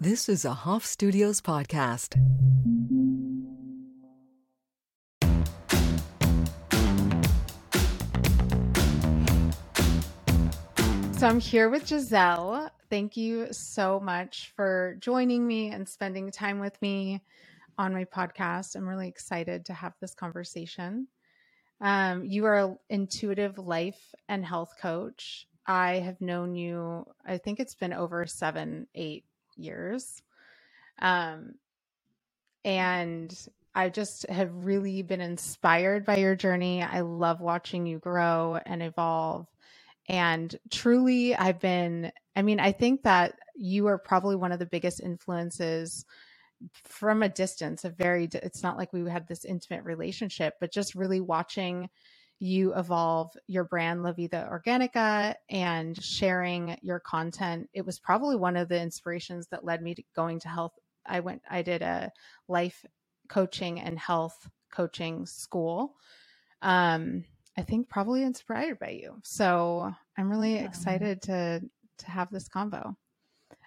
This is a Hoff Studios podcast. So I'm here with Giselle. Thank you so much for joining me and spending time with me on my podcast. I'm really excited to have this conversation. Um, you are an intuitive life and health coach. I have known you, I think it's been over seven, eight years. Um, and I just have really been inspired by your journey. I love watching you grow and evolve. And truly, I've been, I mean, I think that you are probably one of the biggest influences from a distance, a very, it's not like we had this intimate relationship, but just really watching you evolve your brand La Vida Organica and sharing your content. It was probably one of the inspirations that led me to going to health. I went, I did a life coaching and health coaching school. Um, I think probably inspired by you. So I'm really yeah. excited to to have this convo.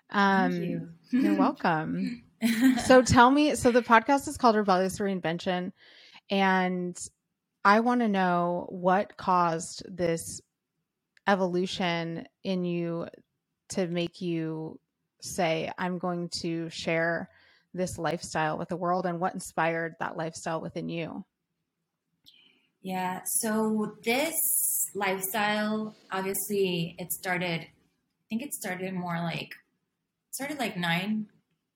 Um, Thank you. you're welcome. so tell me, so the podcast is called Rebellious Reinvention, and I want to know what caused this evolution in you to make you say, I'm going to share this lifestyle with the world, and what inspired that lifestyle within you? Yeah. So this lifestyle, obviously, it started. I think it started more like started like nine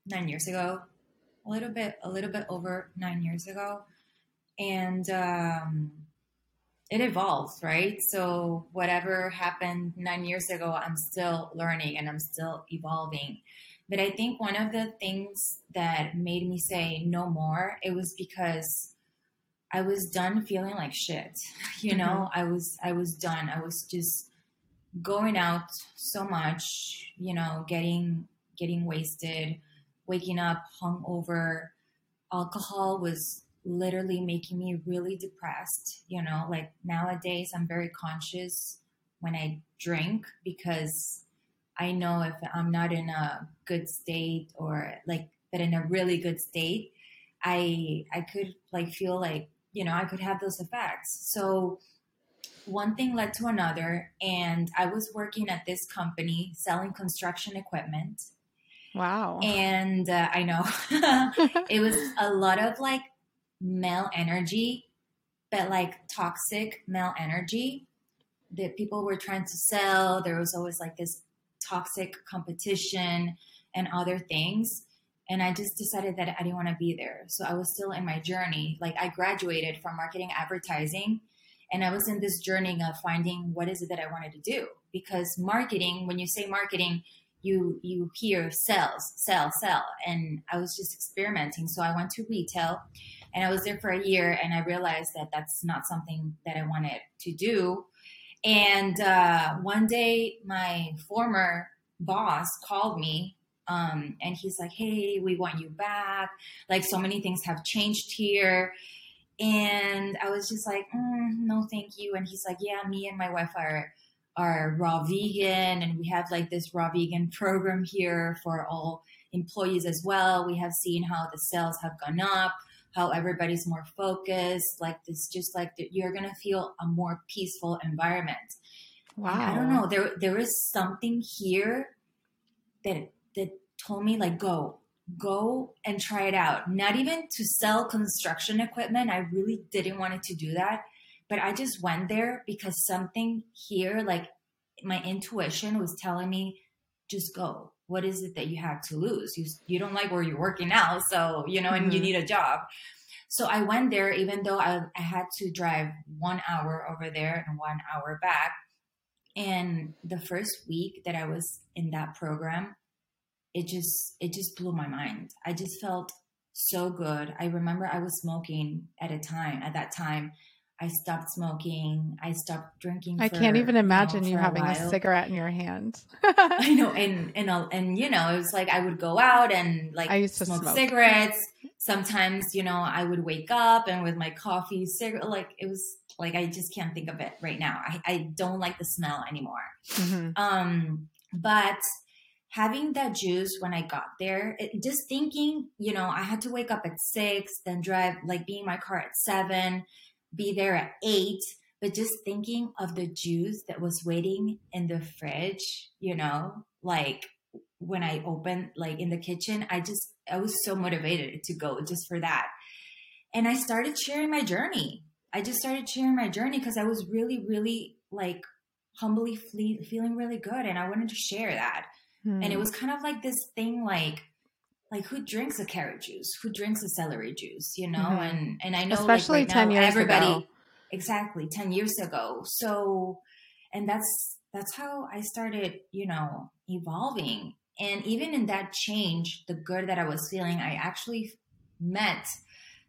nine years ago, a little bit a little bit over nine years ago, and um, it evolves, right? So whatever happened nine years ago, I'm still learning and I'm still evolving. But I think one of the things that made me say no more, it was because I was done feeling like shit. You know, mm-hmm. I was I was done. I was just going out so much, you know, getting getting wasted, waking up hungover. Alcohol was literally making me really depressed, you know, like nowadays I'm very conscious when I drink because I know if I'm not in a good state or like but in a really good state, I I could like feel like you know, I could have those effects. So one thing led to another, and I was working at this company selling construction equipment. Wow. And uh, I know it was a lot of like male energy, but like toxic male energy that people were trying to sell. There was always like this toxic competition and other things and I just decided that I didn't want to be there. So I was still in my journey. Like I graduated from marketing advertising and I was in this journey of finding what is it that I wanted to do because marketing when you say marketing you you hear sales, sell, sell and I was just experimenting. So I went to retail and I was there for a year and I realized that that's not something that I wanted to do. And uh, one day my former boss called me um, and he's like, hey, we want you back. Like, so many things have changed here. And I was just like, mm, no, thank you. And he's like, yeah, me and my wife are are raw vegan, and we have like this raw vegan program here for all employees as well. We have seen how the sales have gone up, how everybody's more focused. Like this, just like the, you're gonna feel a more peaceful environment. Wow. And I don't know. There there is something here that that told me like go go and try it out not even to sell construction equipment i really didn't want it to do that but i just went there because something here like my intuition was telling me just go what is it that you have to lose you you don't like where you're working now so you know and mm-hmm. you need a job so i went there even though I, I had to drive one hour over there and one hour back and the first week that i was in that program it just it just blew my mind. I just felt so good. I remember I was smoking at a time at that time. I stopped smoking. I stopped drinking. I for, can't even imagine you, know, you having a, a, cigarette in your hand. I know, and and and you know, it was like I would go out and like I used to smoke, smoke, cigarettes. Sometimes, you know, I would wake up and with my coffee cigarette, like it was like I just can't think of it right now. I, I don't like the smell anymore. Mm-hmm. Um, but having that juice when I got there, it, just thinking, you know, I had to wake up at six, then drive, like be in my car at seven, be there at eight. But just thinking of the juice that was waiting in the fridge, you know, like when I opened, like in the kitchen, I just, I was so motivated to go just for that. And I started sharing my journey. I just started sharing my journey because I was really, really like humbly feeling really good. And I wanted to share that. And it hmm. was kind of like this thing like like who drinks a carrot juice? Who drinks a celery juice? You know, mm-hmm. and and I know especially like right ten now, years everybody ago. exactly ten years ago. So, and that's that's how I started, you know, evolving. And even in that change, the good that I was feeling, I actually met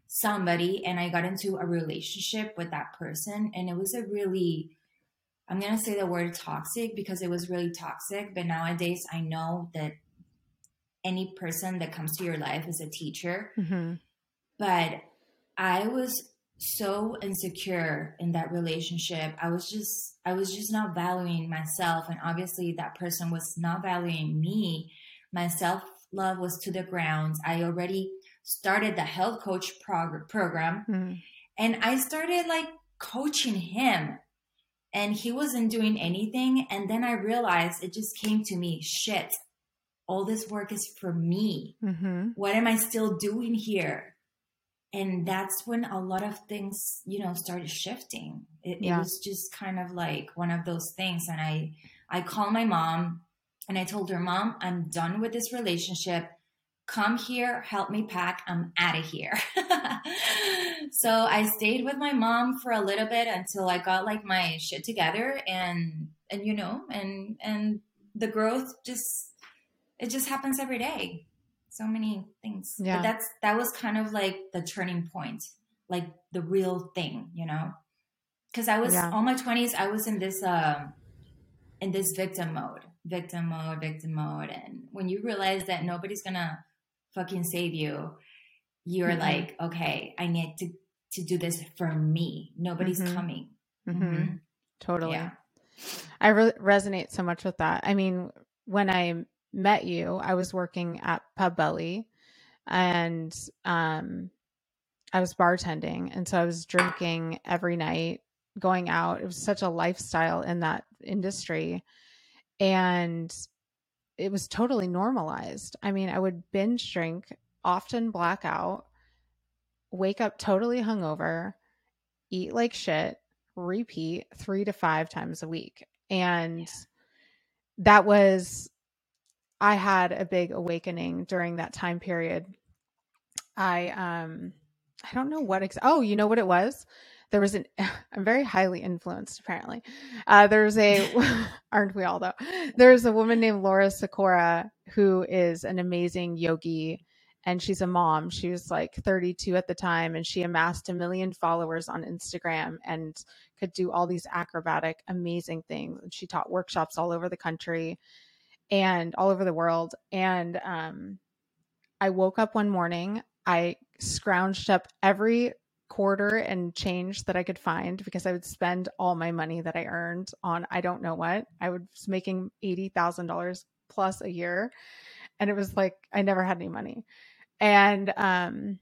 somebody and I got into a relationship with that person, and it was a really I'm going to say the word toxic because it was really toxic. But nowadays, I know that any person that comes to your life is a teacher. Mm-hmm. But I was so insecure in that relationship. I was just, I was just not valuing myself. And obviously, that person was not valuing me. My self love was to the ground. I already started the health coach prog- program. Mm-hmm. And I started like coaching him and he wasn't doing anything. And then I realized it just came to me shit, all this work is for me. Mm-hmm. What am I still doing here? And that's when a lot of things, you know, started shifting. It, yeah. it was just kind of like one of those things. And I, I called my mom and I told her, Mom, I'm done with this relationship come here, help me pack, I'm out of here. so I stayed with my mom for a little bit until I got like my shit together and and you know, and and the growth just it just happens every day. So many things. Yeah. But that's that was kind of like the turning point, like the real thing, you know. Cuz I was yeah. all my 20s I was in this uh in this victim mode victim mode, victim mode. And when you realize that nobody's gonna fucking save you, you're mm-hmm. like, okay, I need to to do this for me. Nobody's mm-hmm. coming. Mm-hmm. mm-hmm. Totally. Yeah. I re- resonate so much with that. I mean, when I met you, I was working at Pub Belly and um I was bartending and so I was drinking every night, going out. It was such a lifestyle in that industry. And it was totally normalized. I mean, I would binge drink, often black out, wake up totally hungover, eat like shit, repeat three to five times a week. And yeah. that was, I had a big awakening during that time period. I, um, I don't know what, ex- oh, you know what it was? there was an i'm very highly influenced apparently. Uh, there's a aren't we all though? There's a woman named laura sykora who is an amazing yogi and she's a mom. She was like 32 at the time and she amassed a million followers on instagram and could do all these acrobatic amazing things. And she taught workshops all over the country and all over the world and um, i woke up one morning i scrounged up every quarter and change that I could find because I would spend all my money that I earned on I don't know what. I was making $80,000 plus a year and it was like I never had any money. And um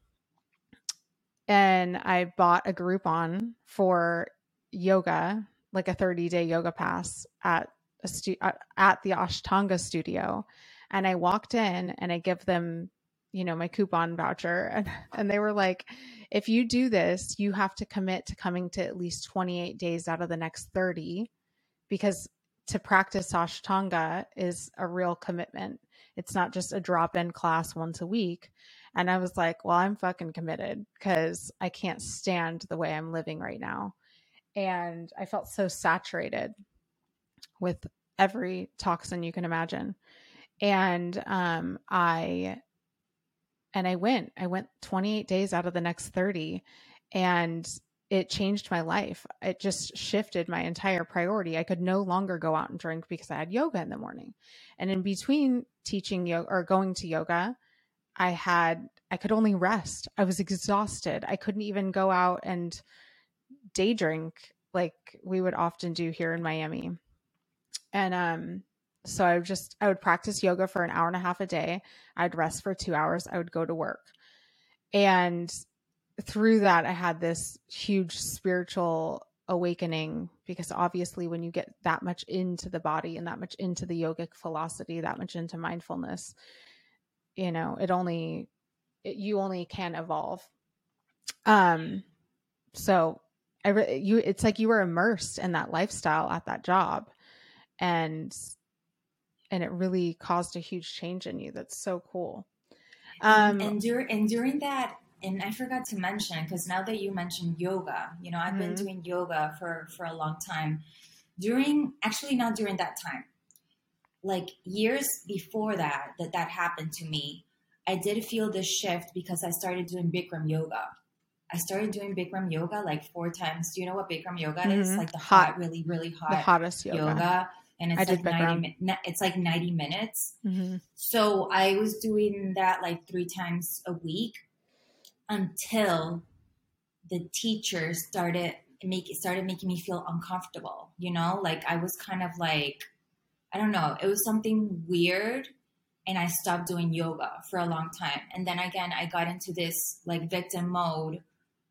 and I bought a Groupon for yoga, like a 30-day yoga pass at a stu- uh, at the Ashtanga studio. And I walked in and I give them you know my coupon voucher. And, and they were like if you do this you have to commit to coming to at least 28 days out of the next 30 because to practice ashtanga is a real commitment. It's not just a drop-in class once a week. And i was like well i'm fucking committed because i can't stand the way i'm living right now. And i felt so saturated with every toxin you can imagine and um, i and I went. I went 28 days out of the next 30 and it changed my life. It just shifted my entire priority. I could no longer go out and drink because I had yoga in the morning. And in between teaching yoga or going to yoga, I had I could only rest. I was exhausted. I couldn't even go out and day drink like we would often do here in Miami. And um So I would just I would practice yoga for an hour and a half a day. I'd rest for 2 hours. I would go to work. And through that I had this huge spiritual awakening because obviously when you get that much into the body and that much into the yogic philosophy, that much into mindfulness, you know, it only it, you only can evolve. Um so I re- you it's like you were immersed in that lifestyle at that job and and it really caused a huge change in you that's so cool um and, dur- and during that and i forgot to mention because now that you mentioned yoga you know i've mm-hmm. been doing yoga for for a long time during actually not during that time like years before that that that happened to me i did feel this shift because i started doing bikram yoga I started doing Bikram yoga like four times. Do you know what Bikram yoga mm-hmm. is? Like the hot, hot, really, really hot, the hottest yoga. yoga and it's I like 90 it's like 90 minutes. Mm-hmm. so i was doing that like three times a week until the teacher started make started making me feel uncomfortable you know? Like i was kind of like i don't know it was something weird and i stopped doing yoga for a long time. And then again i got into this like victim mode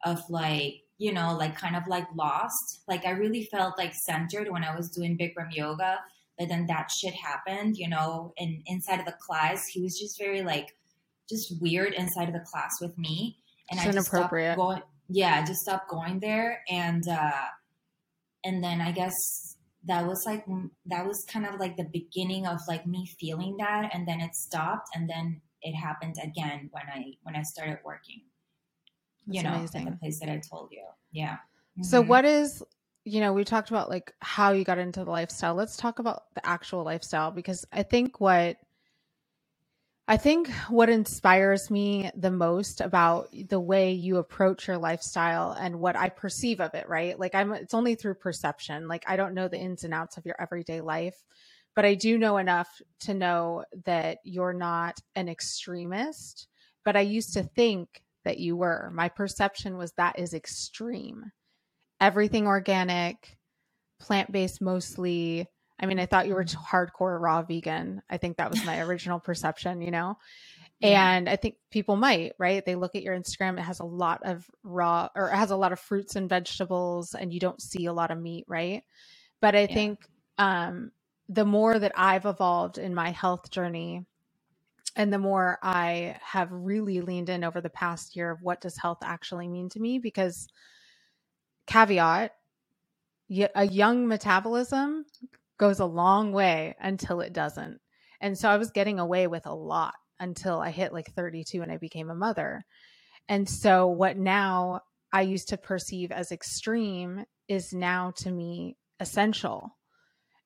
of like you know, like kind of like lost. Like I really felt like centered when I was doing Bikram yoga, but then that shit happened, you know, and inside of the class, he was just very like just weird inside of the class with me. And it's I just stopped going yeah, I just stopped going there and uh and then I guess that was like that was kind of like the beginning of like me feeling that and then it stopped and then it happened again when I when I started working you know, amazing. the place that I told you. Yeah. Mm-hmm. So what is you know, we talked about like how you got into the lifestyle. Let's talk about the actual lifestyle because I think what I think what inspires me the most about the way you approach your lifestyle and what I perceive of it, right? Like I'm it's only through perception. Like I don't know the ins and outs of your everyday life, but I do know enough to know that you're not an extremist, but I used to think that you were. My perception was that is extreme. Everything organic, plant based mostly. I mean, I thought you were hardcore raw vegan. I think that was my original perception, you know? Yeah. And I think people might, right? They look at your Instagram, it has a lot of raw or it has a lot of fruits and vegetables, and you don't see a lot of meat, right? But I yeah. think um, the more that I've evolved in my health journey, and the more I have really leaned in over the past year of what does health actually mean to me, because caveat, a young metabolism goes a long way until it doesn't. And so I was getting away with a lot until I hit like 32 and I became a mother. And so what now I used to perceive as extreme is now to me essential.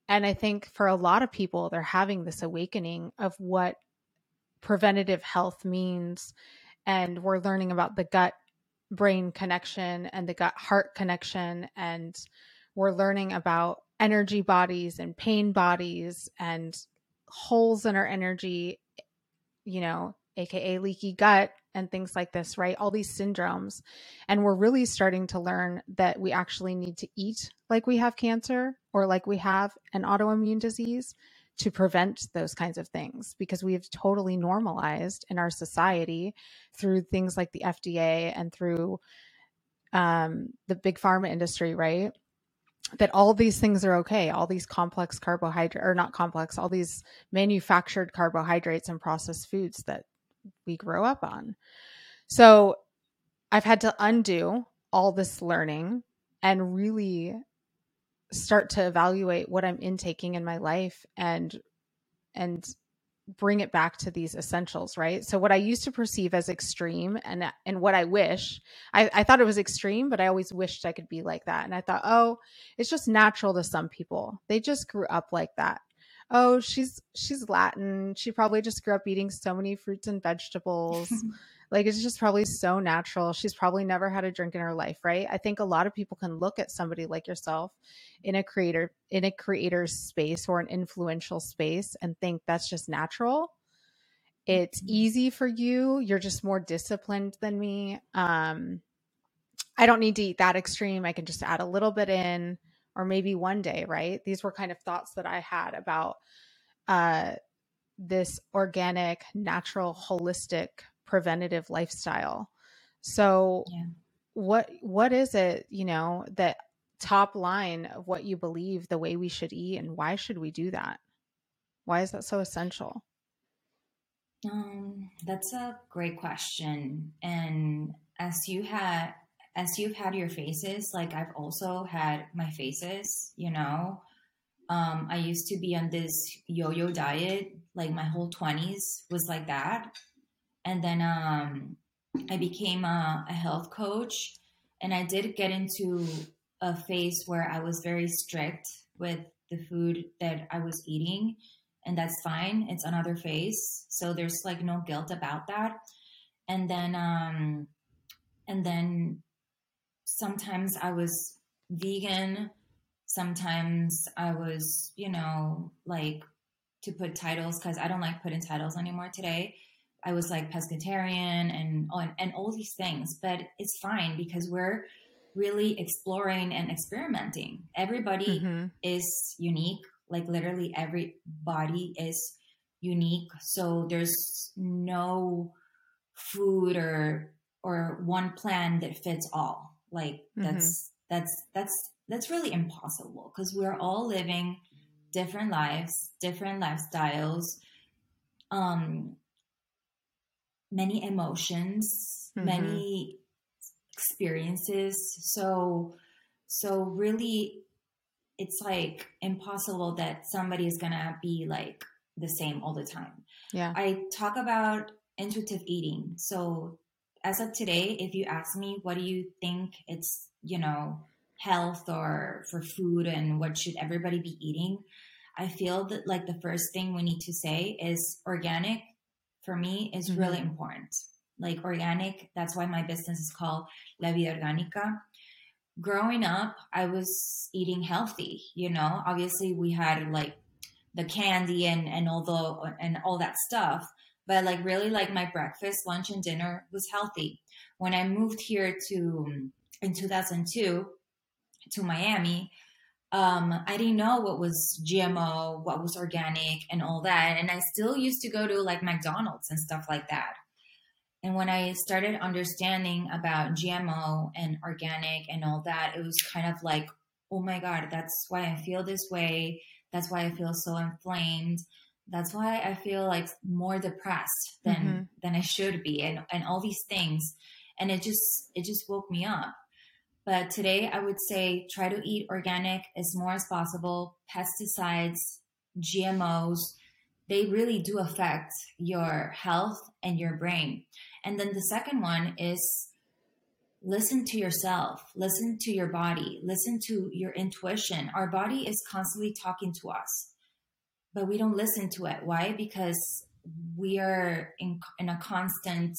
And I think for a lot of people, they're having this awakening of what preventative health means. And we're learning about the gut brain connection and the gut heart connection. And we're learning about energy bodies and pain bodies and holes in our energy, you know, AKA leaky gut and things like this, right? All these syndromes. And we're really starting to learn that we actually need to eat like we have cancer or like we have an autoimmune disease to prevent those kinds of things because we have totally normalized in our society through things like the FDA and through um, the big pharma industry, right? That all these things are okay. All these complex carbohydrate or not complex, all these manufactured carbohydrates and processed foods that we grow up on. So I've had to undo all this learning and really start to evaluate what I'm intaking in my life and and bring it back to these essentials, right? So what I used to perceive as extreme and and what I wish, I, I thought it was extreme, but I always wished I could be like that. And I thought, oh, it's just natural to some people. They just grew up like that. Oh, she's she's Latin. She probably just grew up eating so many fruits and vegetables. Like it's just probably so natural. She's probably never had a drink in her life, right? I think a lot of people can look at somebody like yourself in a creator in a creator's space or an influential space and think that's just natural. It's mm-hmm. easy for you. You're just more disciplined than me. Um I don't need to eat that extreme. I can just add a little bit in or maybe one day, right? These were kind of thoughts that I had about uh, this organic, natural, holistic, preventative lifestyle. So, Yeah. what what is it? You know that top line of what you believe the way we should eat, and why should we do that? Why is that so essential? Um, that's a great question. And as you had, as you've had your faces, like I've also had my faces, you know. Um, I used to be on this yo-yo diet, like my whole twenties was like that. And then um, I became a, a health coach, and I did get into a phase where I was very strict with the food that I was eating and that's fine. It's another phase. So there's like no guilt about that. And then um and then sometimes I was vegan, sometimes I was, you know, like to put titles cuz I don't like putting titles anymore today. I was like pescatarian and and all these things, but it's fine because we're really exploring and experimenting. Everybody Mm-hmm. is unique like literally every body is unique so there's no food or or one plan that fits all like that's that's that's that's really impossible because we're all living different lives different lifestyles um many emotions Mhm. many experiences so so really it's like impossible that somebody is gonna be like the same all the time. Yeah. I talk about intuitive eating. So as of today, if you ask me what do you think it's, you know, health or for food and what should everybody be eating, I feel that like the first thing we need to say is organic for me is Mhm. really important. Like organic, that's why my business is called La Vida Orgánica growing up, I was eating healthy. You know, obviously we had like the candy and and all the and all that stuff, but like really like my breakfast, lunch, and dinner was healthy. When I moved here to in 2002 to Miami, um, I didn't know what was GMO, what was organic, and all that, and I still used to go to like McDonald's and stuff like that. And when I started understanding about GMO and organic and all that, it was kind of like, oh my God, that's why I feel this way. That's why I feel so inflamed. That's why I feel like more depressed than Mhm. than I should be and, and all these things. And it just it just woke me up. But today I would say try to eat organic as more as possible. Pesticides, GMOs, they really do affect your health and your brain. And then the second one is listen to yourself, listen to your body, listen to your intuition. Our body is constantly talking to us, but we don't listen to it. Why? Because we are in, in a constant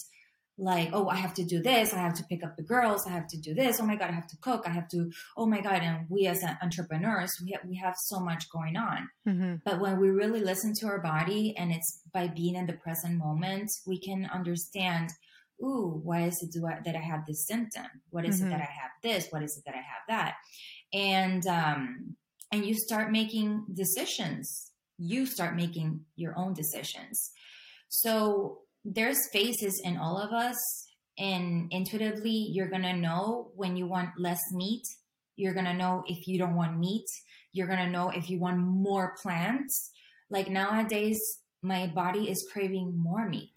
like oh i have to do this i have to pick up the girls i have to do this oh my god i have to cook i have to oh my god and we as entrepreneurs we have, we have so much going on Mm-hmm. but when we really listen to our body and it's by being in the present moment, we can understand, ooh, why is it do I, that I have this symptom? What is Mhm. it that I have this? What is it that I have that? And um, and you start making decisions. You start making your own decisions. So there's phases in all of us, and intuitively, you're gonna know when you want less meat. You're gonna know if you don't want meat you're going to know if you want more plants. Like nowadays, my body is craving more meat,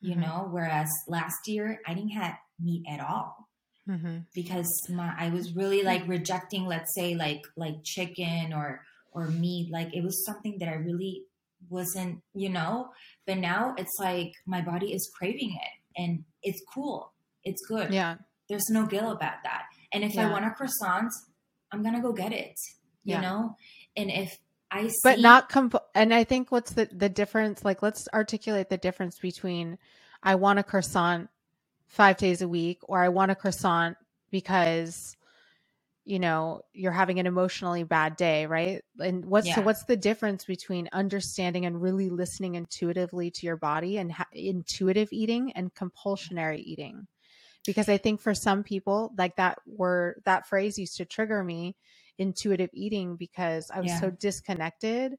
you Mhm. know, whereas last year I didn't have meat at all Mm-hmm. because my, I was really like rejecting, let's say like, like chicken or, or meat. Like it was something that I really wasn't, you know, but now it's like my body is craving it and it's cool. It's good. Yeah. There's no guilt about that. And if I want a croissant, I'm going to go get it you Yeah. know and if i see but not comp and i think what's the the difference like let's articulate the difference between i want a croissant five days a week or i want a croissant because you know you're having an emotionally bad day right? And what's so what's the difference between understanding and really listening intuitively to your body and ha- intuitive eating and compulsionary eating? Because i think for some people like that word that phrase used to trigger me intuitive eating because i was Yeah. so disconnected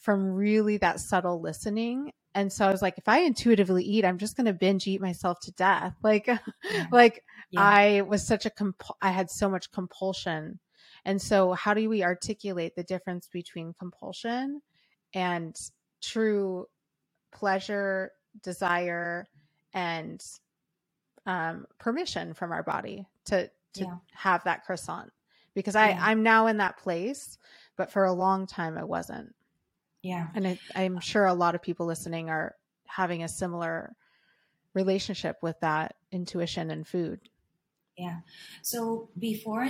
from really that subtle listening. And so i was like if i intuitively eat i'm just going to binge eat myself to death. Like yeah. like yeah. i was such a comp- i had so much compulsion and so how do we articulate the difference between compulsion and true pleasure desire and um, permission from our body to to yeah. have that croissant because I I'm now in that place, but for a long time I wasn't. Yeah. And it, I'm sure a lot of people listening are having a similar relationship with that intuition and food. Yeah. So before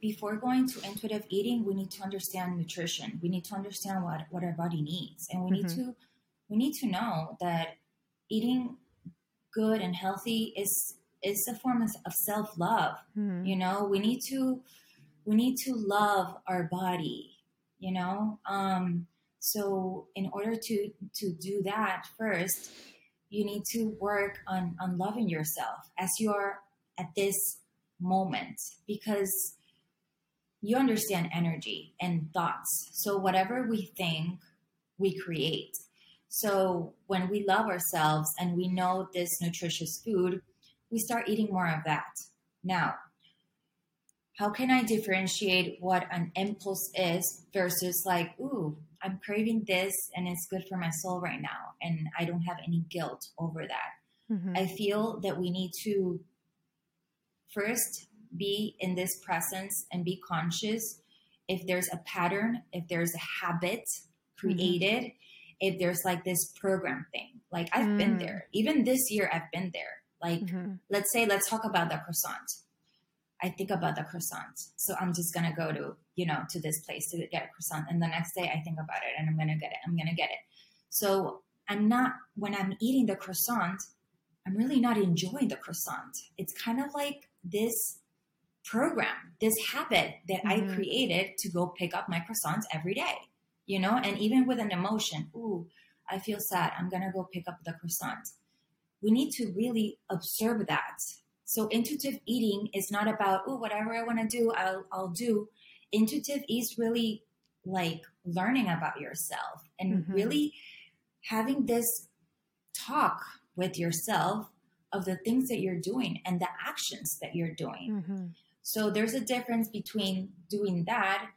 before going to intuitive eating, we need to understand nutrition. We need to understand what what our body needs, and we mm-hmm. need to we need to know that eating good and healthy is is a form of self love. Mm-hmm. You know, we need to we need to love our body. You know, um, so in order to to do that first, you need to work on on loving yourself as you are at this moment because you understand energy and thoughts. So whatever we think, we create. So when we love ourselves and we know this nutritious food, we start eating more of that. Now, how can I differentiate what an impulse is versus like, ooh, I'm craving this and it's good for my soul right now and I don't have any guilt over that. Mm-hmm. I feel that we need to first be in this presence and be conscious if there's a pattern, if there's a habit created, mm-hmm if there's like this program thing. Like I've mm. been there. Even this year, I've been there. Like, mm-hmm. let's say, let's talk about the croissant. I think about the croissant. So I'm just gonna go to, you know, to this place to get a croissant. And the next day I think about it and I'm gonna get it. I'm gonna get it. So I'm not when I'm eating the croissant, I'm really not enjoying the croissant. It's kind of like this program, this habit that mm-hmm. I created to go pick up my croissants every day you know, and even with an emotion, ooh, I feel sad, I'm gonna go pick up the croissant. We need to really observe that. So intuitive eating is not about, oh, whatever I wanna do, I'll, I'll do. Intuitive is really like learning about yourself and mm-hmm. really having this talk with yourself of the things that you're doing and the actions that you're doing. Mm-hmm. So there's a difference between doing that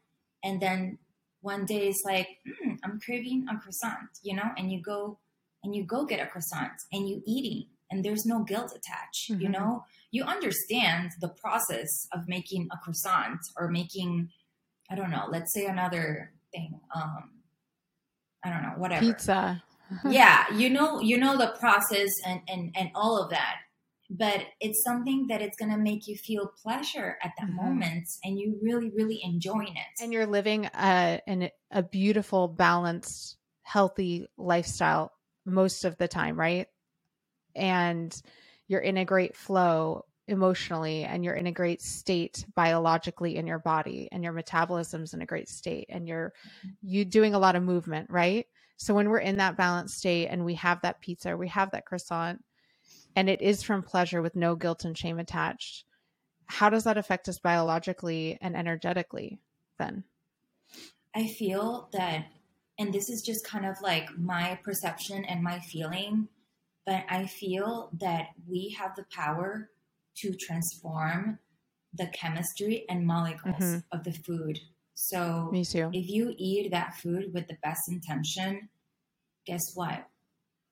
and then one day it's like mm, i'm craving a croissant you know and you go and you go get a croissant and you eating and there's no guilt attached mm-hmm. you know you understand the process of making a croissant or making i don't know let's say another thing um i don't know whatever pizza yeah you know you know the process and and and all of that but it's something that it's going to make you feel pleasure at that mm-hmm. moment and you really really enjoying it and you're living a, an, a beautiful balanced healthy lifestyle most of the time right and you're in a great flow emotionally and you're in a great state biologically in your body and your metabolism's in a great state and you're mm-hmm. you doing a lot of movement right so when we're in that balanced state and we have that pizza we have that croissant and it is from pleasure with no guilt and shame attached how does that affect us biologically and energetically then i feel that and this is just kind of like my perception and my feeling but i feel that we have the power to transform the chemistry and molecules mm-hmm. of the food so me too if you eat that food with the best intention guess what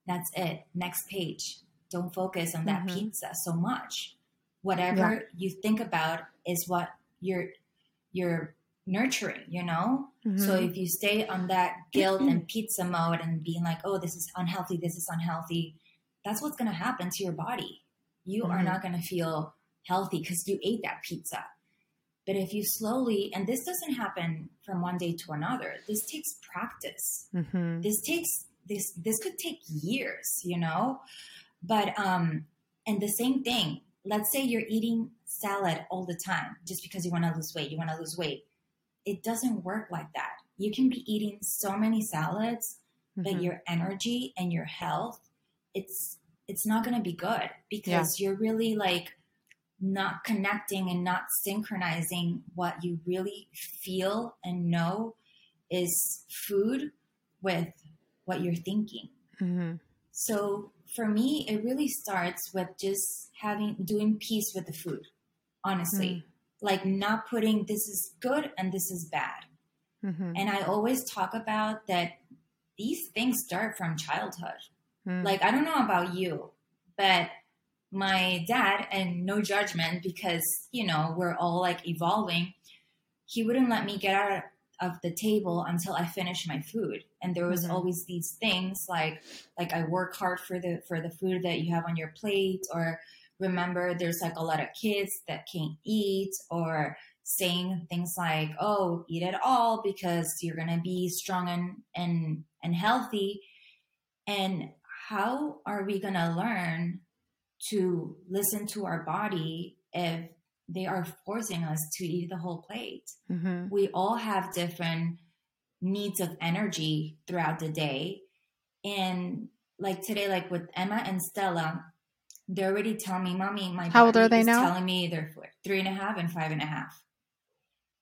that's it next page don't focus on that mm-hmm. pizza so much whatever yeah. you think about is what you're you're nurturing you know mm-hmm. so if you stay on that guilt and pizza mode and being like oh this is unhealthy this is unhealthy that's what's going to happen to your body you mm-hmm. are not going to feel healthy because you ate that pizza but if you slowly and this doesn't happen from one day to another this takes practice mm-hmm. this takes this this could take years you know but um, and the same thing. Let's say you're eating salad all the time just because you want to lose weight. You want to lose weight. It doesn't work like that. You can be eating so many salads, mm-hmm. but your energy and your health, it's it's not going to be good because yeah. you're really like not connecting and not synchronizing what you really feel and know is food with what you're thinking. Mm-hmm. So for me, it really starts with just having doing peace with the food, honestly. Like not putting this is good and this is bad. Mm-hmm. And I always talk about that these things start from childhood. Mm. Like I don't know about you, but my dad and no judgment because, you know, we're all like evolving. He wouldn't let me get out of the table until I finished my food. And there was Mhm. always these things like like I work hard for the for the food that you have on your plate or remember there's like a lot of kids that can't eat or saying things like, "Oh, eat it all because you're going to be strong and and and healthy." And how are we going to learn to listen to our body if they are forcing us to eat the whole plate? Mm-hmm. we all have different needs of energy throughout the day. And like today, like with Emma and Stella, they already tell me, Mommy, my How old body are they is now? telling me they're three and a half and five and a half.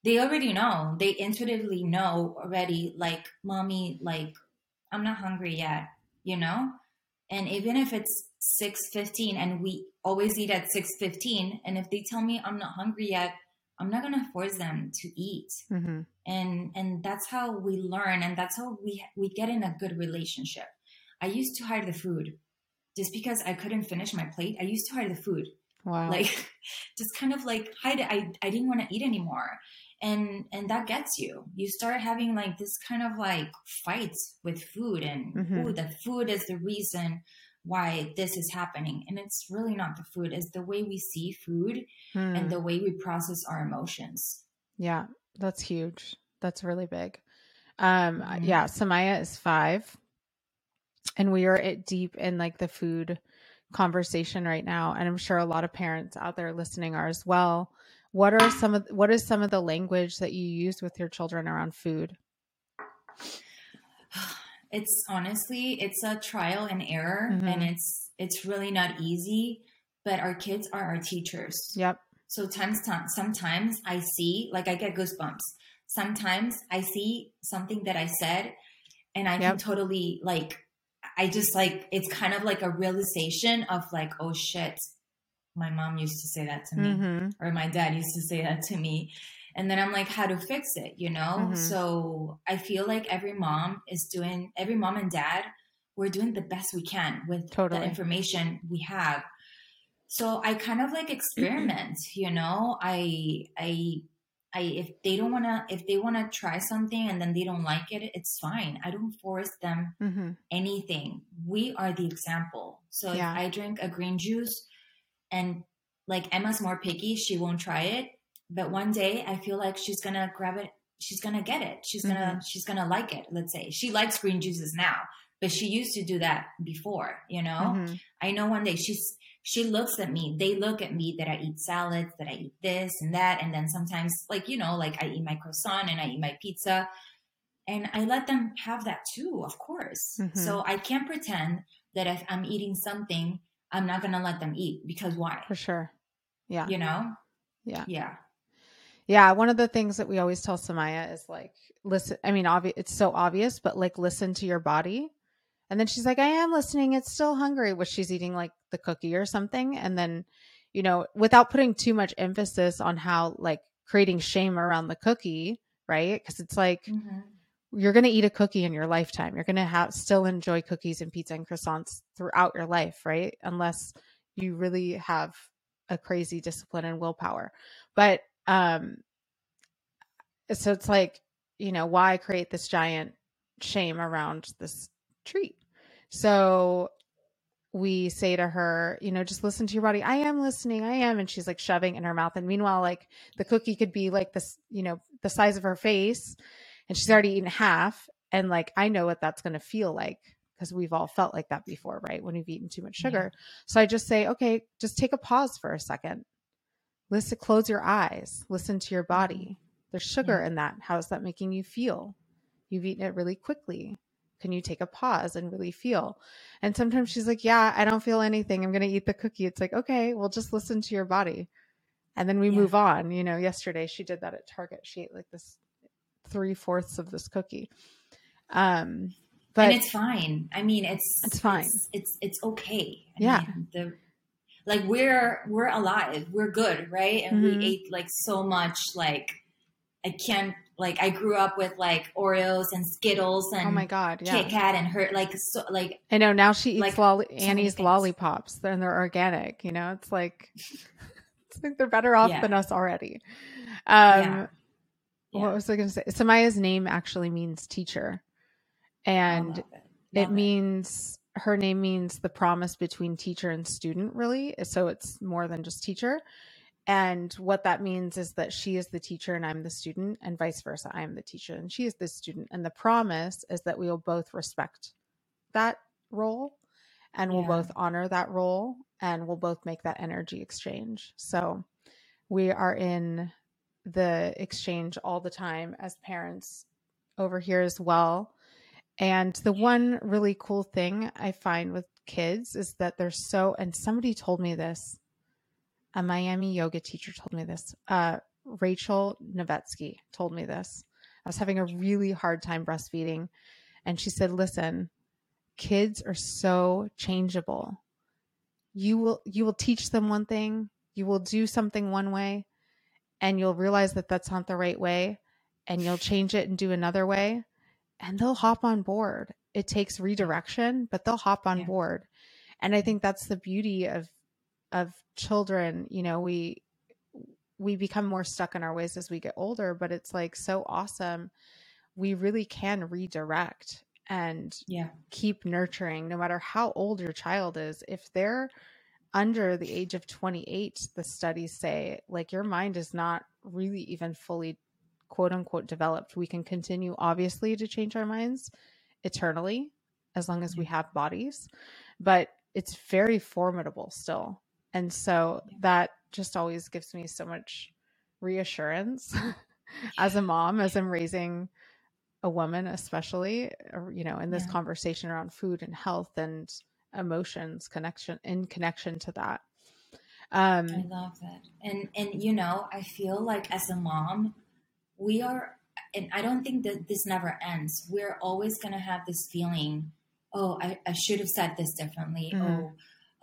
They already know. They intuitively know already, like, Mommy, like, I'm not hungry yet, you know? And even if it's 6.15 and we always eat at 6.15, and if they tell me I'm not hungry yet, I'm not gonna force them to eat. Mm-hmm. and and that's how we learn and that's how we we get in a good relationship. I used to hide the food just because i couldn't finish my plate. I used to hide the food. Wow. like just kind of like hide it. I, I didn't want to eat anymore. And and that gets you. You start having like this kind of like fights with food and oh the food is the reason why this is happening and it's really not the food it's the way we see food Hmm. and the way we process our emotions Yeah, that's huge. That's really big. Um, Mhm. yeah, Samaya is five, and we are at deep in like the food conversation right now, and I'm sure a lot of parents out there listening are as well. What are some of what is some of the language that you use with your children around food? It's honestly it's a trial and error Mhm. and it's it's really not easy but our kids are our teachers Yep. so times time sometimes i see like i get goosebumps sometimes i see something that i said and i can totally like i just like it's kind of like a realization of like oh shit my mom used to say that to me Mm-hmm. or my dad used to say that to me and then i'm like how to fix it you know Mhm. so i feel like every mom is doing every mom and dad we're doing the best we can with Totally. the information we have so i kind of like experiment you know i i I, if they don't want to, if they want to try something and then they don't like it, it's fine. I don't force them Mm-hmm. anything. We are the example. So Yeah. if I drink a green juice and like Emma's more picky, she won't try it. But one day I feel like she's gonna grab it, she's gonna get it. She's gonna she's gonna like it, let's say. She likes green juices now, but she used to do that before, you know? Mm-hmm. I know one day she's she looks at me. They look at me that I eat salads, that I eat this and that, and then sometimes like you know, like I eat my croissant and I eat my pizza, and I let them have that too, of course. Mhm. So I can't pretend that if I'm eating something, I'm not gonna let them eat because why? For sure. Yeah. You know? Yeah. Yeah. Yeah, one of the things that we always tell Samaya is like, listen. I mean, obvi- it's so obvious, but like, listen to your body. And then she's like, I am listening. It's still hungry, which she's eating like the cookie or something. And then, you know, without putting too much emphasis on how like creating shame around the cookie, right? Because it's like Mhm. you're going to eat a cookie in your lifetime. You're going to have still enjoy cookies and pizza and croissants throughout your life, right? Unless you really have a crazy discipline and willpower. But um so it's like, you know, why create this giant shame around this treat? So we say to her, you know, just listen to your body. I am listening. I am. And she's like shoving in her mouth. And meanwhile, like the cookie could be like this, you know, the size of her face and she's already eaten half. And like, I know what that's going to feel like because we've all felt like that before, right? When we've eaten too much sugar. So I just say, okay, just take a pause for a second. Listen, close your eyes, listen to your body. There's sugar in that. How's that making you feel? You've eaten it really quickly. Can you take a pause and really feel? And sometimes she's like, Yeah, I don't feel anything. I'm going to eat the cookie. It's like, Okay, well, just listen to your body. And then we Yeah. move on. You know, yesterday she did that at Target. She ate like this three fourths of this cookie. Um, but and it's fine. I mean, it's It's fine. It's it's, it's okay. I Yeah. mean, the like we're we're alive. We're good, right? And Mhm. we ate like so much. Like I can't. Like I grew up with like Oreos and Skittles and oh my god, Kit yeah. Kat and her like so like I know now she eats Like, lolli- Annie's lollipops, and they're organic. You know, it's like it's like they're better off Yeah. than us already. Um, Yeah. What was I going to say? Samaya's name actually means teacher, and it. it Love means her name means the promise between teacher and student really. So it's more than just teacher. And what that means is that she is the teacher and i'm the student and vice versa i am the teacher and she is the student. And the promise is that we will both respect that role and we'll Yeah. both honor that role and we'll both make that energy exchange. So we are in the exchange all the time as parents over here as well and the one really cool thing I find with kids is that they're so, and somebody told me this, a Miami yoga teacher told me this. Uh, Rachel Novetsky told me this. I was having a really hard time breastfeeding. And she said, listen, kids are so changeable. You will, you will teach them one thing, you will do something one way, and you'll realize that that's not the right way, and you'll change it and do another way and they'll hop on board. It takes redirection, but they'll hop on Yeah. board. And I think that's the beauty of of children, you know, we we become more stuck in our ways as we get older, but it's like so awesome. We really can redirect and Yeah. keep nurturing no matter how old your child is. If they're under the age of 28, the studies say like your mind is not really even fully quote unquote developed. We can continue obviously to change our minds eternally as long as we have bodies, but it's very formidable still. And so that just always gives me so much reassurance as a mom as I'm raising a woman especially or, you know in this Yeah. conversation around food and health and emotions connection in connection to that um I love that. And and you know, I feel like as a mom, we are and I don't think that this never ends. We're always gonna have this feeling, oh, I, I should have said this differently. Mhm. Oh,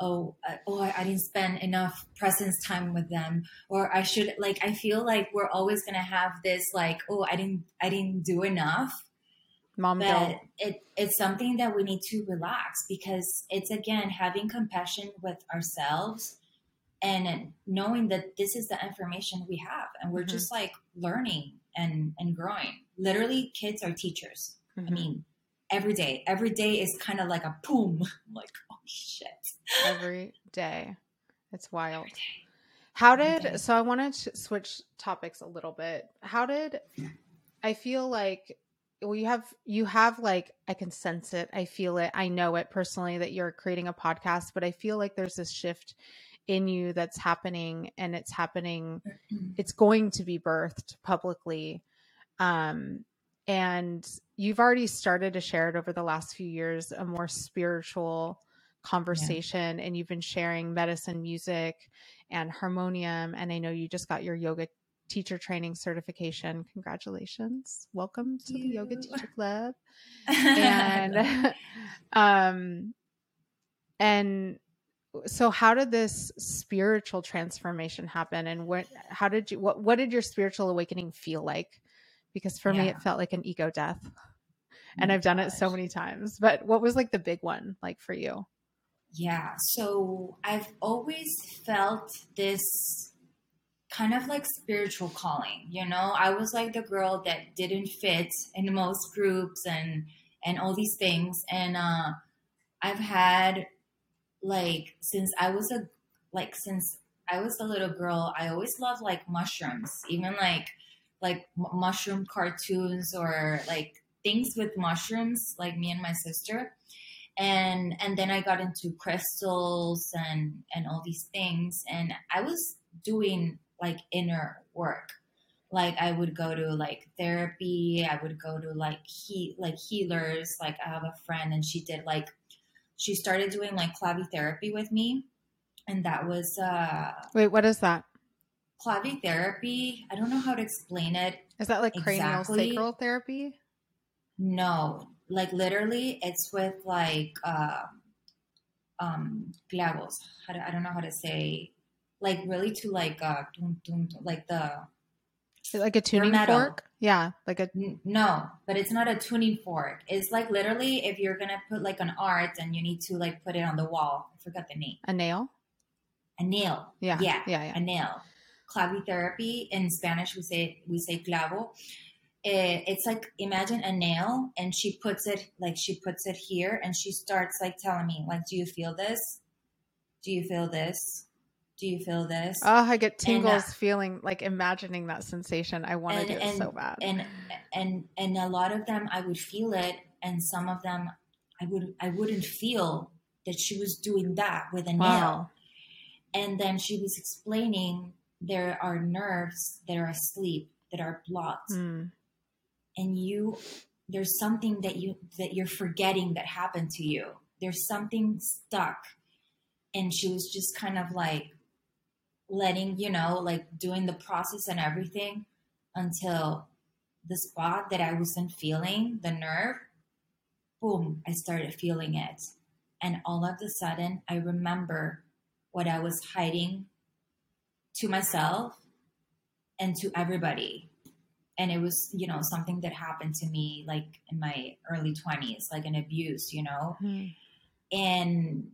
oh, I, oh, I, I didn't spend enough presence time with them, or I should like. I feel like we're always gonna have this like, oh, I didn't, I didn't do enough mom but guilt it, it's something that we need to relax because it's again having compassion with ourselves and knowing that this is the information we have and we're Mhm. just like learning and and growing. Literally kids are teachers. I Mhm. mean every day. Every day is kind of like a boom. Like oh shit. Every day. It's wild. How did so i wanted to switch topics a little bit. How did i feel like well you have you have like i can sense it. I feel it. I know it personally that you're creating a podcast but i feel like there's this shift in you that's happening and it's happening it's going to be birthed publicly um and you've already started to share it over the last few years a more spiritual conversation and you've been sharing medicine music and harmonium and i know you just got your yoga teacher training certification. Congratulations. Welcome to the yoga teacher club. and um and so how did this spiritual transformation happen and what how did you what what did your spiritual awakening feel like? Because for me it felt like an ego death. And Oh i've done it so many times but what was like the big one like for you? Yeah, so I've always felt this kind of like spiritual calling, you know? I was like the girl that didn't fit in most groups and and all these things and uh I've had like since I was a like since I was a little girl, I always loved like mushrooms, even like like m- mushroom cartoons or like things with mushrooms, like me and my sister. And and then I got into crystals and and all these things. And I was doing like inner work. Like I would go to like therapy. I would go to like he like healers. Like I have a friend and she did like she started doing like clavi therapy with me and that was uh wait what is that? clavi therapy. I don't know how to explain it is that like cranial sacral therapy? No, like literally, it's with like uh, um clavos. I don't know how to say, like really to like uh like the Like a tuning fork? Yeah, like a No, but it's not a tuning fork. It's like literally if you're gonna put like an art and you need to like put it on the wall. I forgot the name. a nail. A nail. Yeah, Yeah. yeah, yeah. A nail. Clavitherapy in Spanish we say we say clavo. Eh, It's like imagine a nail and she puts it like she puts it here and she starts like telling me like do you feel this? Do you feel this? Do you feel this? Oh, I get And, uh, tingles feeling like imagining that sensation. I want to do it and- so bad. and and and a lot of them I would feel it, and some of them I would I wouldn't feel that she was doing that with a nail. And then she was explaining there are nerves that are asleep that are blocked, Mm. and you there's something that you that you're forgetting that happened to you. There's something stuck, and she was just kind of like letting you know like doing the process and everything until the spot that I wasn't feeling, the nerve, boom, I started feeling it. And all of a sudden, I remember what I was hiding to myself and to everybody. And it was, you know, something that happened to me like in my early 20s, like an abuse, you know? Mm. and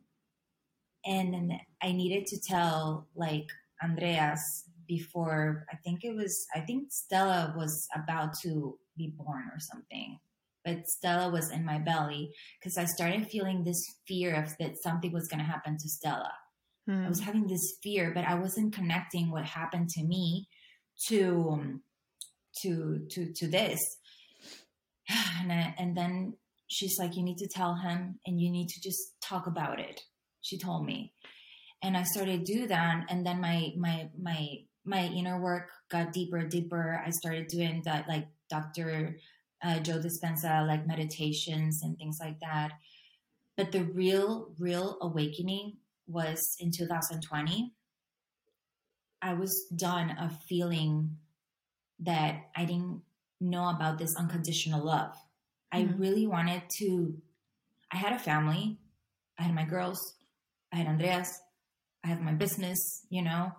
and I needed to tell like Andreas before I think it was I think Stella was about to be born or something. But Stella was in my belly because I started feeling this fear of that something was going to happen to Stella. I Mm. was having this fear, but I wasn't connecting what happened to me to to to to this. And I, and then she's like, "You need to tell him, and you need to just talk about it." She told me, and I started to do that. And then my my my my inner work got deeper, and deeper. I started doing that, like Doctor uh, Joe Dispenza, like meditations and things like that. But the real, real awakening was in 2020. I was done of feeling that I didn't know about this unconditional love. I Mhm. really wanted to. I had a family. I had my girls. I had Andreas. I have my business. You know,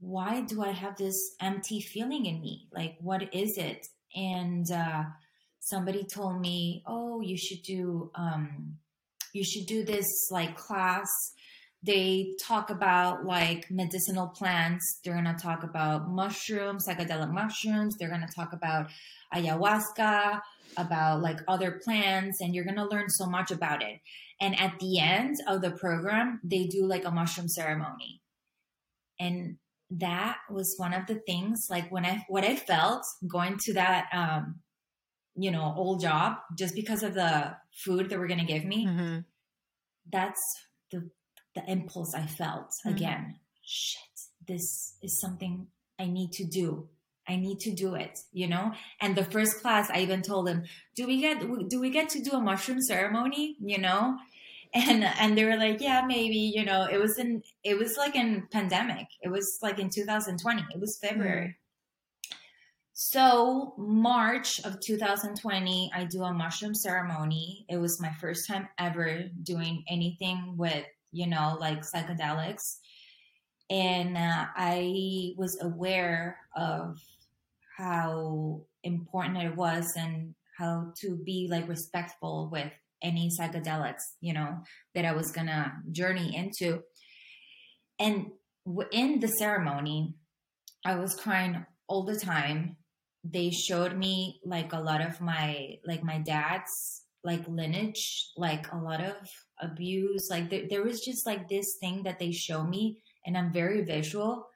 why do I have this empty feeling in me? Like, what is it? And uh, somebody told me, "Oh, you should do. Um, you should do this like class." They talk about like medicinal plants. They're gonna talk about mushrooms, psychedelic mushrooms. They're gonna talk about ayahuasca, about like other plants, and you're gonna learn so much about it. And at the end of the program, they do like a mushroom ceremony. And that was one of the things like when I what I felt going to that um you know old job just because of the food that were gonna give me Mhm. that's the the impulse I felt Mhm. again. Shit, this is something I need to do. I need to do it, you know. And the first class, I even told them, "Do we get do we get to do a mushroom ceremony?" You know, and and they were like, "Yeah, maybe." You know, it was in it was like in pandemic. It was like in 2020. It was February. So March of 2020, I do a mushroom ceremony. It was my first time ever doing anything with, you know, like psychedelics. And uh, I was aware of how important it was and how to be like respectful with any psychedelics, you know, that I was gonna journey into. And in the ceremony, I was crying all the time. They showed me like a lot of my like my dad's like lineage, like a lot of abuse. Like there, there was just like this thing that they show me, and I'm very visual,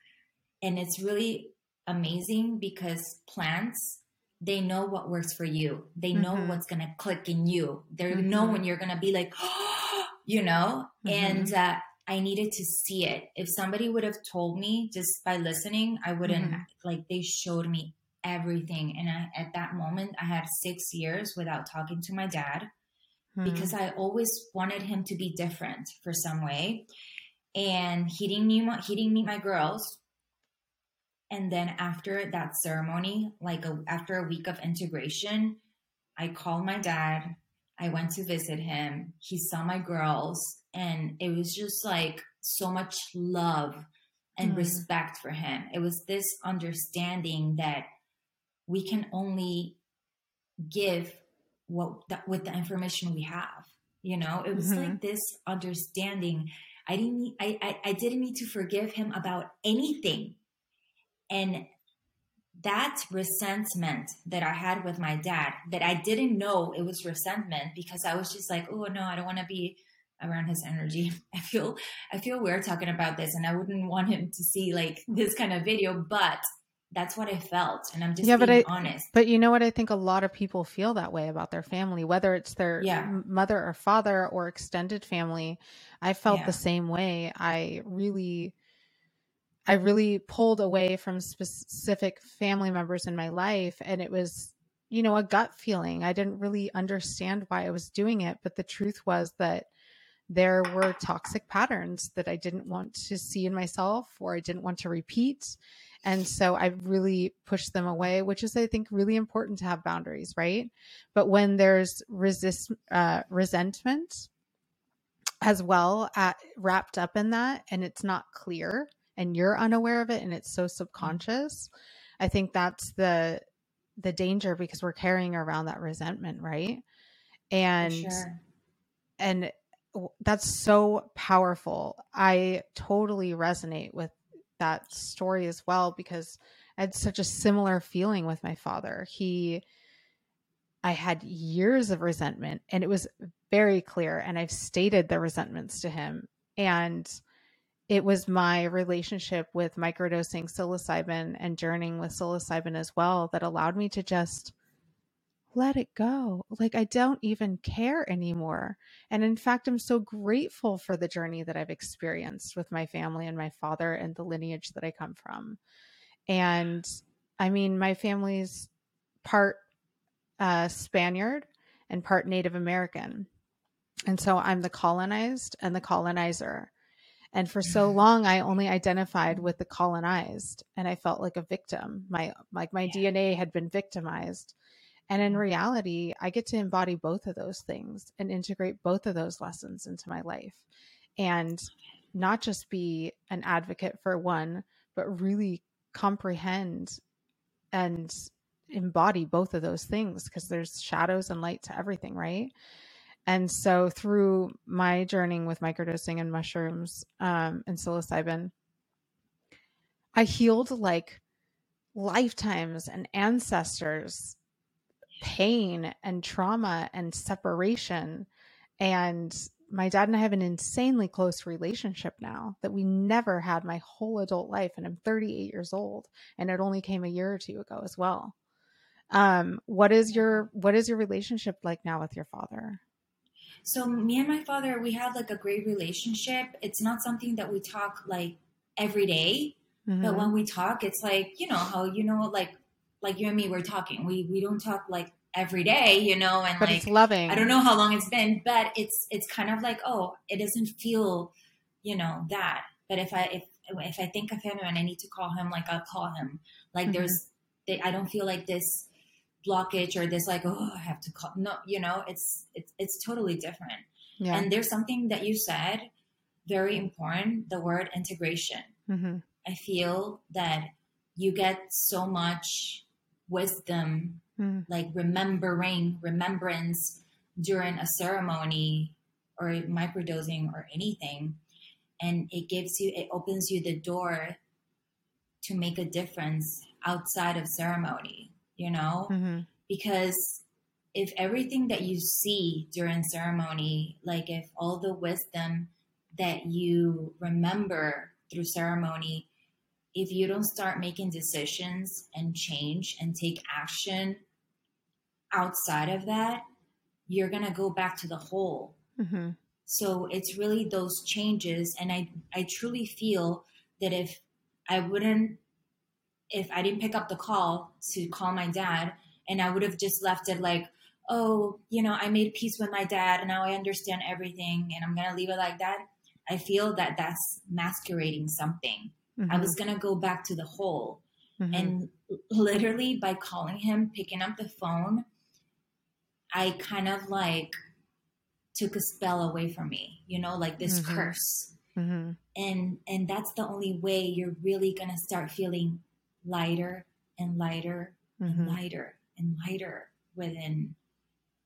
and it's really amazing because plants they know what works for you. They know Mhm. what's gonna click in you. They know Mhm. when you're gonna be like, you know, Mhm. and uh, I needed to see it. If somebody would have told me just by listening, I wouldn't Mhm. like they showed me everything. And I, at that moment, I had six years without talking to my dad Mm. because I always wanted him to be different for some way. And he didn't my, he didn't meet my girls. And then after that ceremony, like a, after a week of integration, I called my dad. I went to visit him. He saw my girls, and it was just like so much love and mm. respect for him. It was this understanding that we can only give what with the information we have. You know, it was mm-hmm. like this understanding. I didn't need, I, I I didn't need to forgive him about anything. And that resentment that I had with my dad, that I didn't know it was resentment because I was just like, oh no, I don't want to be around his energy. I feel I feel weird talking about this and I wouldn't want him to see like this kind of video, but that's what I felt. And I'm just yeah, but I, honest. But you know what? I think a lot of people feel that way about their family, whether it's their yeah. mother or father or extended family. I felt yeah. the same way. I really I really pulled away from specific family members in my life. And it was, you know, a gut feeling. I didn't really understand why I was doing it. But the truth was that there were toxic patterns that I didn't want to see in myself or I didn't want to repeat. And so I really pushed them away, which is, I think, really important to have boundaries, right? But when there's resist, uh, resentment as well at, wrapped up in that and it's not clear, and you're unaware of it and it's so mm-hmm. subconscious i think that's the the danger because we're carrying around that resentment right and sure. and that's so powerful i totally resonate with that story as well because i had such a similar feeling with my father he i had years of resentment and it was very clear and i've stated the resentments to him and it was my relationship with microdosing psilocybin and journeying with psilocybin as well that allowed me to just let it go. Like I don't even care anymore. And in fact, I'm so grateful for the journey that I've experienced with my family and my father and the lineage that I come from. And I mean, my family's part uh, Spaniard and part Native American. And so I'm the colonized and the colonizer. And for so long, I only identified with the colonized and I felt like a victim. My, like my yeah. DNA had been victimized. And in mm-hmm. reality, I get to embody both of those things and integrate both of those lessons into my life and not just be an advocate for one, but really comprehend and embody both of those things because there's shadows and light to everything, right? And so through my journeying with microdosing and mushrooms um, and psilocybin, I healed like lifetimes and ancestors pain and trauma and separation. And my dad and I have an insanely close relationship now that we never had my whole adult life. And I'm 38 years old and it only came a year or two ago as well. Um, what is your, what is your relationship like now with your father? So me and my father, we have like a great relationship. It's not something that we talk like every day, mm-hmm. but when we talk, it's like you know how you know like like you and me we're talking. We we don't talk like every day, you know, and but like it's loving. I don't know how long it's been, but it's it's kind of like oh, it doesn't feel, you know, that. But if I if if I think of him and I need to call him, like I'll call him. Like mm-hmm. there's, I don't feel like this blockage or this like oh i have to call no you know it's it's it's totally different yeah. and there's something that you said very important the word integration mm-hmm. i feel that you get so much wisdom mm. like remembering remembrance during a ceremony or microdosing or anything and it gives you it opens you the door to make a difference outside of ceremony you know? Mm-hmm. Because if everything that you see during ceremony, like if all the wisdom that you remember through ceremony, if you don't start making decisions and change and take action outside of that, you're going to go back to the whole. Mm-hmm. So it's really those changes. And I, I truly feel that if I wouldn't if I didn't pick up the call to call my dad and I would have just left it like, oh, you know, I made peace with my dad and now I understand everything and I'm going to leave it like that. I feel that that's masquerading something. Mm-hmm. I was going to go back to the hole. Mm-hmm. And literally by calling him, picking up the phone, I kind of like took a spell away from me you know like this Mhm. curse Mm-hmm. and and that's the only way you're really gonna start feeling lighter and lighter Mm-hmm. and lighter and lighter within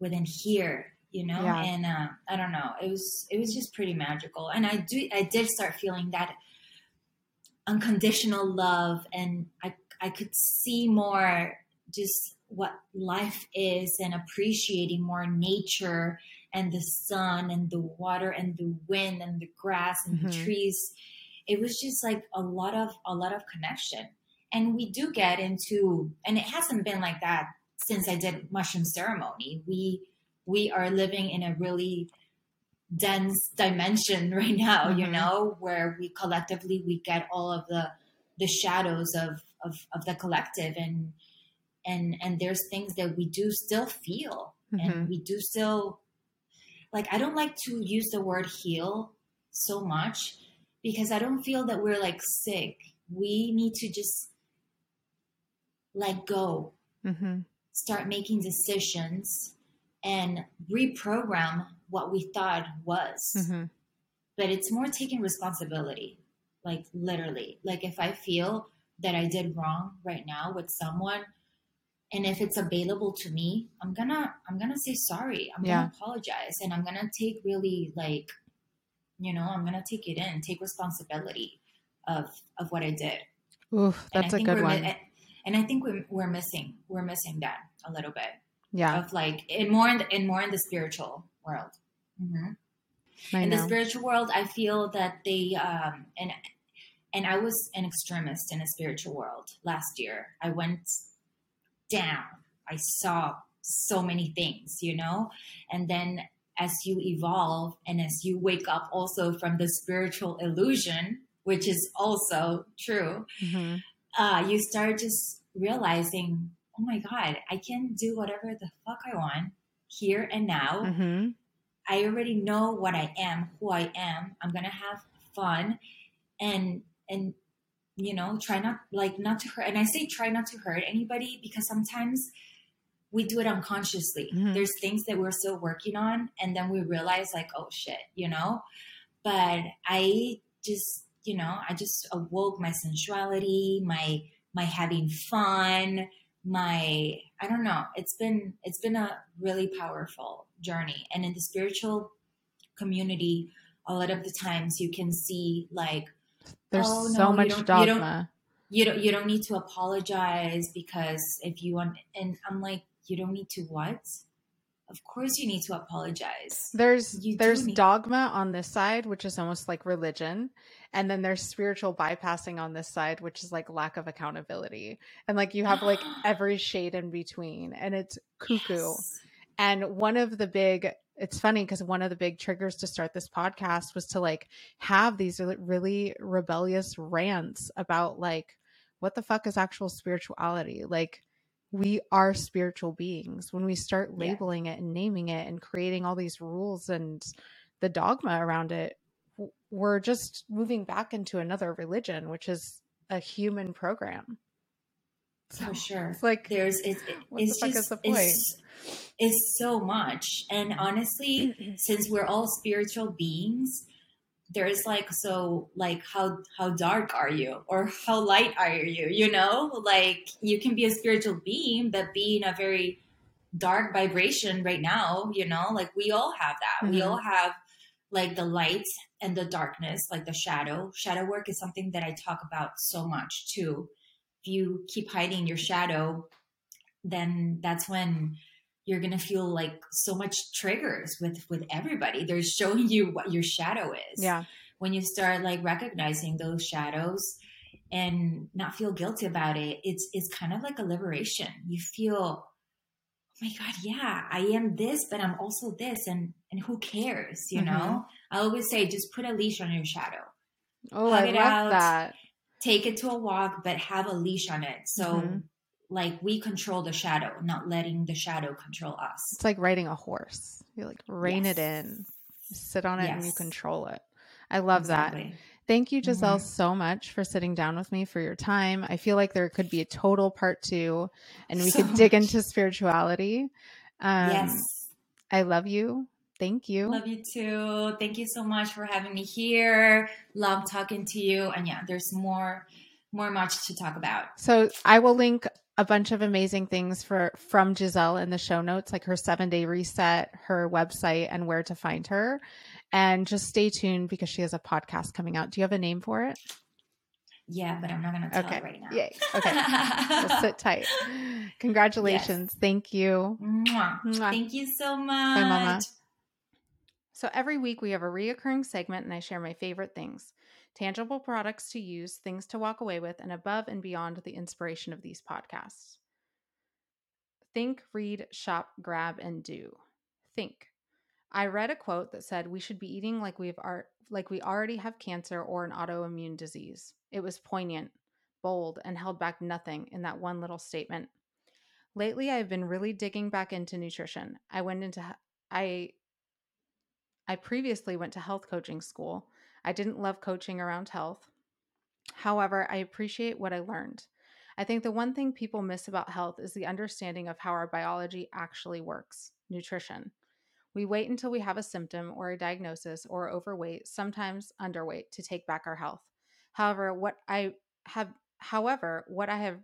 within here you know Yeah. and uh, i don't know it was it was just pretty magical and i do i did start feeling that unconditional love and i i could see more just what life is and appreciating more nature and the sun and the water and the wind and the grass and Mhm. the trees it was just like a lot of a lot of connection and we do get into and it hasn't been like that since i did mushroom ceremony we we are living in a really dense dimension right now you Mhm. know where we collectively we get all of the the shadows of of, of the collective and and and there's things that we do still feel Mhm. and we do still like i don't like to use the word heal so much because i don't feel that we're like sick we need to just let go Mm-hmm. start making decisions and reprogram what we thought was Mm-hmm. but it's more taking responsibility like literally like if i feel that i did wrong right now with someone and if it's available to me i'm gonna i'm gonna say sorry i'm Yeah. gonna apologize and i'm gonna take really like you know i'm gonna take it in take responsibility of of what i did I that's a good we're mi- one. And i think we're, we're missing we're missing that a little bit Yeah, of like in more in, the, in more in the spiritual world. Hmm I in the spiritual world i feel that they um and and i was an extremist in the spiritual world last year. I went down. I saw so many things you know? And then as you evolve and as you wake up also from the spiritual illusion which is also true hmm uh you start just realizing oh my god i can do whatever the fuck i want here and now hmm I already know what I am, who I am. I'm gonna have fun, and and you know, try not like not to hurt. And I say try not to hurt anybody because sometimes we do it unconsciously. Mhm. There's things that we're still working on, and then we realize like, oh shit, you know. But I just, you know, I just awoke my sensuality, my my having fun, my I don't know. It's been it's been a really powerful journey, and in the spiritual community, a lot of the times you can see like There's Oh, no, so you much don't- you don't- dogma. you don't you don't need to apologize because if you want and I'm like you don't need to what? Of course you need to apologize. There's You do there's need- dogma on this side, which is almost like religion, and then there's spiritual bypassing on this side, which is like lack of accountability, and like you have like every shade in between, and it's cuckoo. Yes. And one of the big, it's funny because one of the big triggers to start this podcast was to like have these really rebellious rants about like, what the fuck is actual spirituality? Like, we are spiritual beings. When we start Yeah. labeling it and naming it and creating all these rules and the dogma around it, we're just moving back into another religion, which is a human program. So For sure. it's like, There's it, it- What the it's just the it's it's so much. And honestly, since we're all spiritual beings, there's like so like how how dark are you? Or how light are you you know? Like you can be a spiritual being but be in a very dark vibration right now you know? Like we all have that. We Mhm. all have like the light and the darkness like the shadow. Shadow work is something that i talk about so much too. If you keep hiding your shadow then that's when you're gonna feel like so much triggers with with everybody they're showing you what your shadow is yeah. when you start like recognizing those shadows and not feel guilty about it it's it's kind of like a liberation you feel oh my god yeah i am this but i'm also this and and who cares you Mhm. know i always say just put a leash on your shadow Oh, Hug I love out. that. take it to a walk but have a leash on it so Mhm. Like we control the shadow not letting the shadow control us It's like riding a horse. You like rein it in, you sit on it, and you control it. I love that. Thank you, Giselle, Mhm. so much for sitting down with me for your time. I feel like there could be a total part two, and we So could dig much. into spirituality. Um, yes I love you. Thank you. Love you too. Thank you so much for having me here. Love talking to you. And yeah, there's more more much to talk about. So I will link a bunch of amazing things for from Giselle in the show notes, like her seven day reset, her website, and where to find her. And just stay tuned because she has a podcast coming out. Do you have a name for it? Yeah, but I'm not going to tell okay. it right now. Yay. Okay. we'll sit tight. Congratulations. Yes. Thank you. Mwah. Mwah. Thank you so much. Bye, Mama. So every week we have a reoccurring segment and I share my favorite things tangible products to use, things to walk away with, and above and beyond the inspiration of these podcasts. Think, read, shop, grab, and do. Think. I read a quote that said we should be eating like we've art like we already have cancer or an autoimmune disease. It was poignant, bold, and held back nothing in that one little statement. Lately, I've been really digging back into nutrition. I went into I I previously went to health coaching school. I didn't love coaching around health. However, I appreciate what I learned. I think the one thing people miss about health is the understanding of how our biology actually works nutrition. We wait until we have a symptom or a diagnosis or overweight, sometimes underweight, to take back our health. However, what I have however, what I have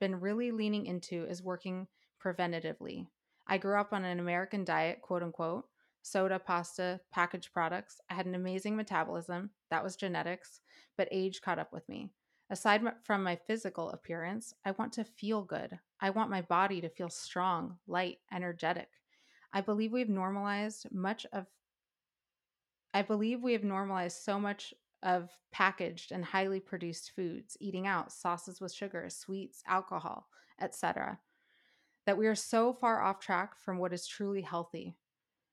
been really leaning into is working preventatively. I grew up on an American diet, quote unquote, soda, pasta, packaged products. I had an amazing metabolism. That was genetics, but age caught up with me. Aside from my physical appearance, I want to feel good. I want my body to feel strong, light, energetic. I believe we've normalized much of I believe we have normalized so much of packaged and highly produced foods, eating out, sauces with sugar, sweets, alcohol, etc., that we are so far off track from what is truly healthy.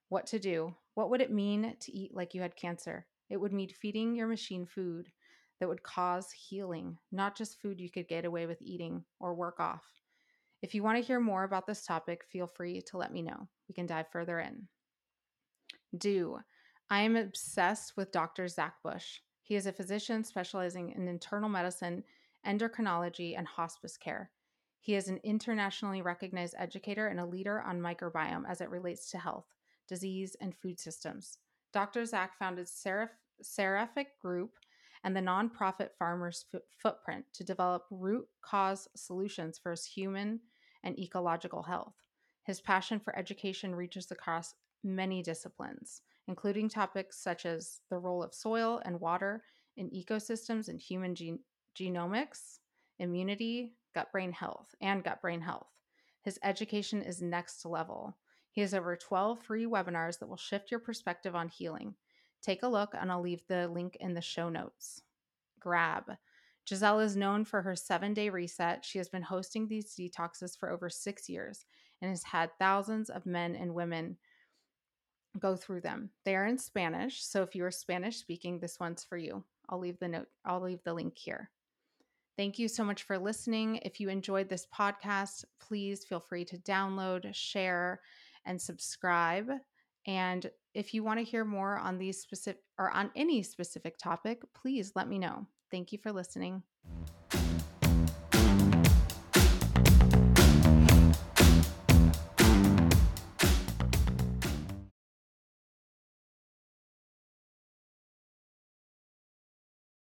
What to do? What would it mean to eat like you had cancer? It would mean feeding your machine food that would cause healing, not just food you could get away with eating or work off. If you want to hear more about this topic, feel free to let me know. We can dive further in. Do. I am obsessed with Dr. Zach Bush. He is a physician specializing in internal medicine, endocrinology, and hospice care. He is an internationally recognized educator and a leader on microbiome as it relates to health, disease, and food systems. Dr. Zach founded Seraph, Seraphic Group and the nonprofit Farmers Footprint to develop root cause solutions for his human and ecological health. His passion for education reaches across many disciplines, including topics such as the role of soil and water in ecosystems and human gen- genomics, immunity, gut brain health, and gut brain health. His education is next level. He has over 12 free webinars that will shift your perspective on healing. Take a look, and I'll leave the link in the show notes. Grab. Giselle is known for her seven day reset. She has been hosting these detoxes for over six years and has had thousands of men and women go through them. They are in Spanish, so if you are Spanish speaking, this one's for you. I'll leave the note, I'll leave the link here. Thank you so much for listening. If you enjoyed this podcast, please feel free to download, share, and subscribe. And if you want to hear more on these specific or on any specific topic, please let me know. Thank you for listening.